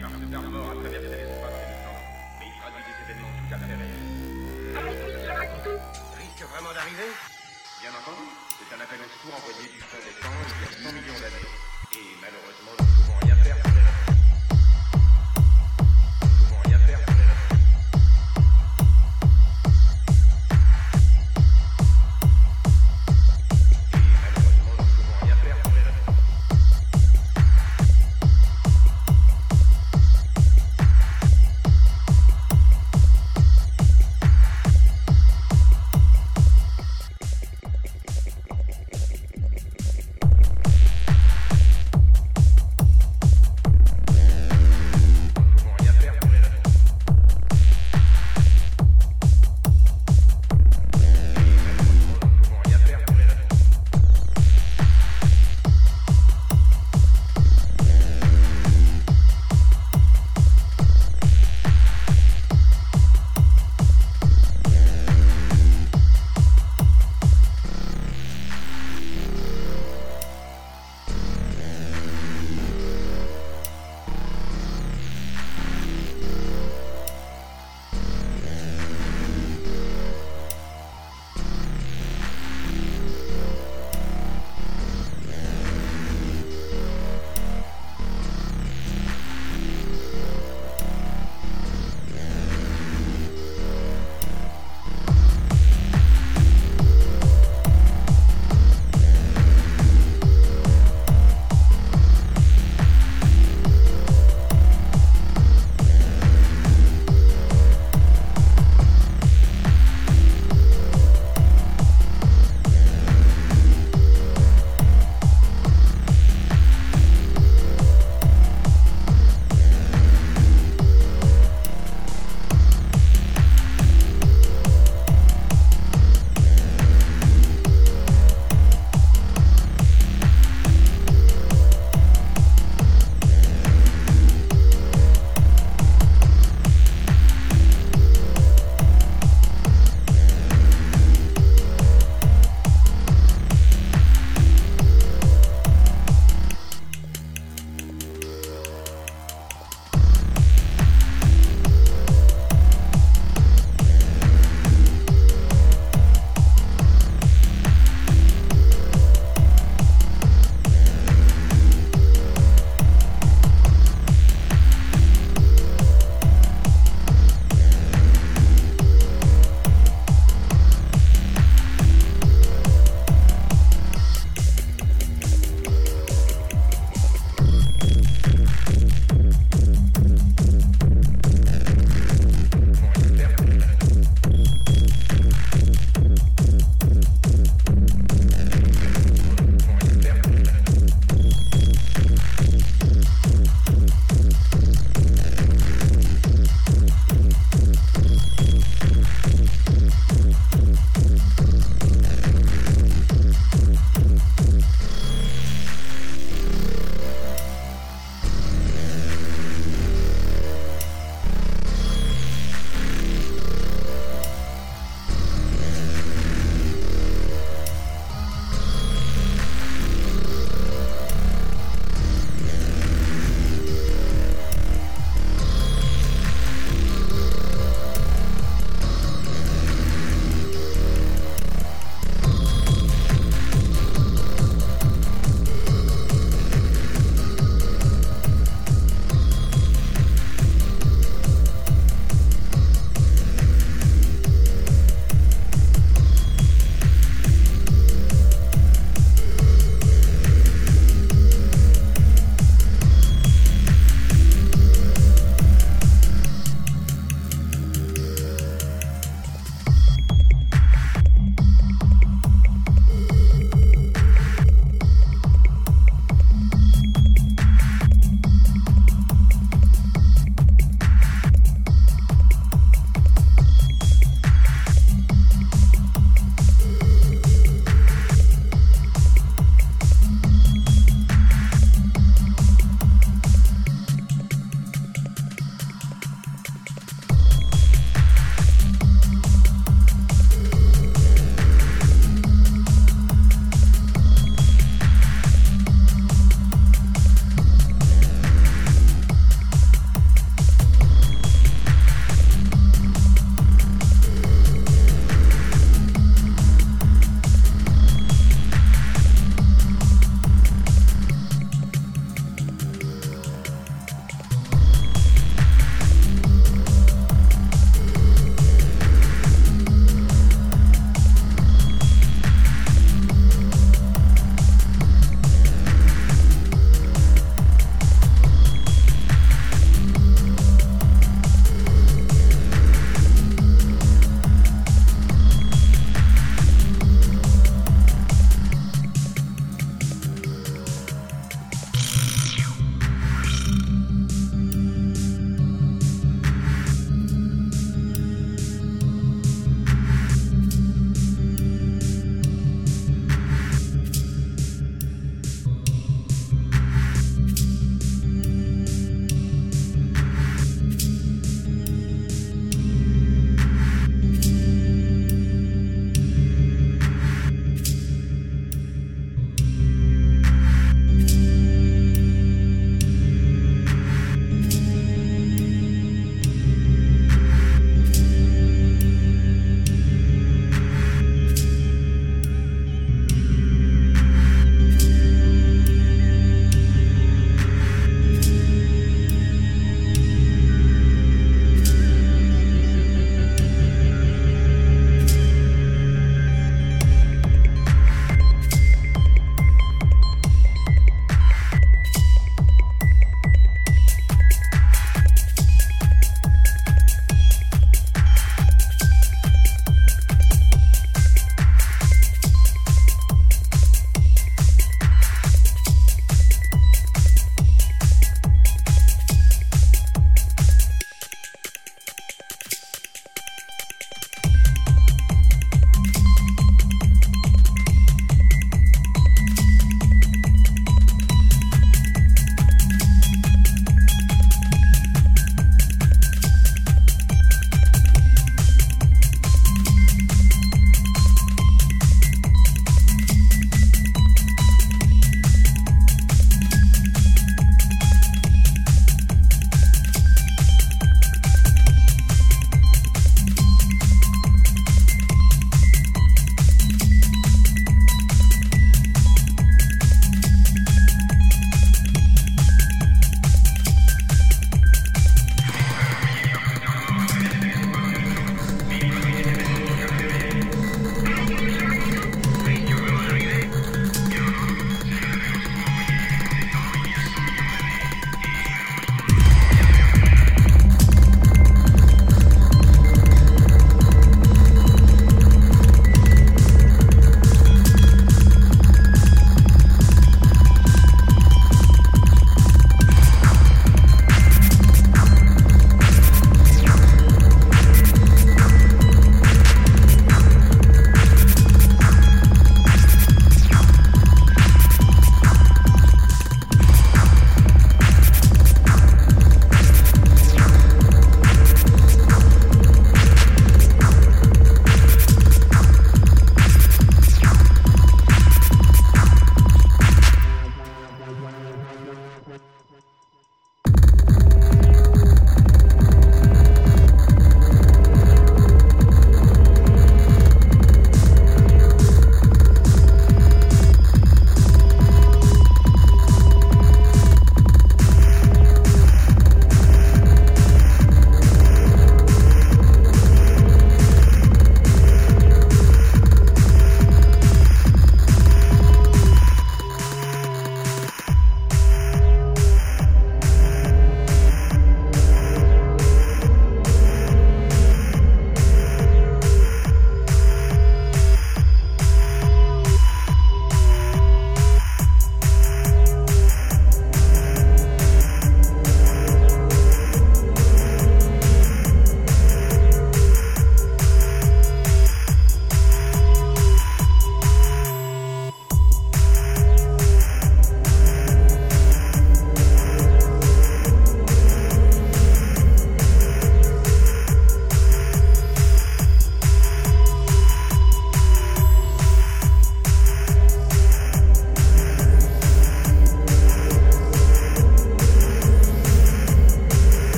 par ce dard mort à traverser l'espace et le temps. Mais il traduit des événements tout à fait réels. Risque vraiment d'arriver? Bien entendu. C'est un appel au secours envoyé du fond des temps il y a 100 millions d'années. Et malheureusement, nous ne pouvons rien faire pour les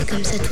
c'est comme ça tout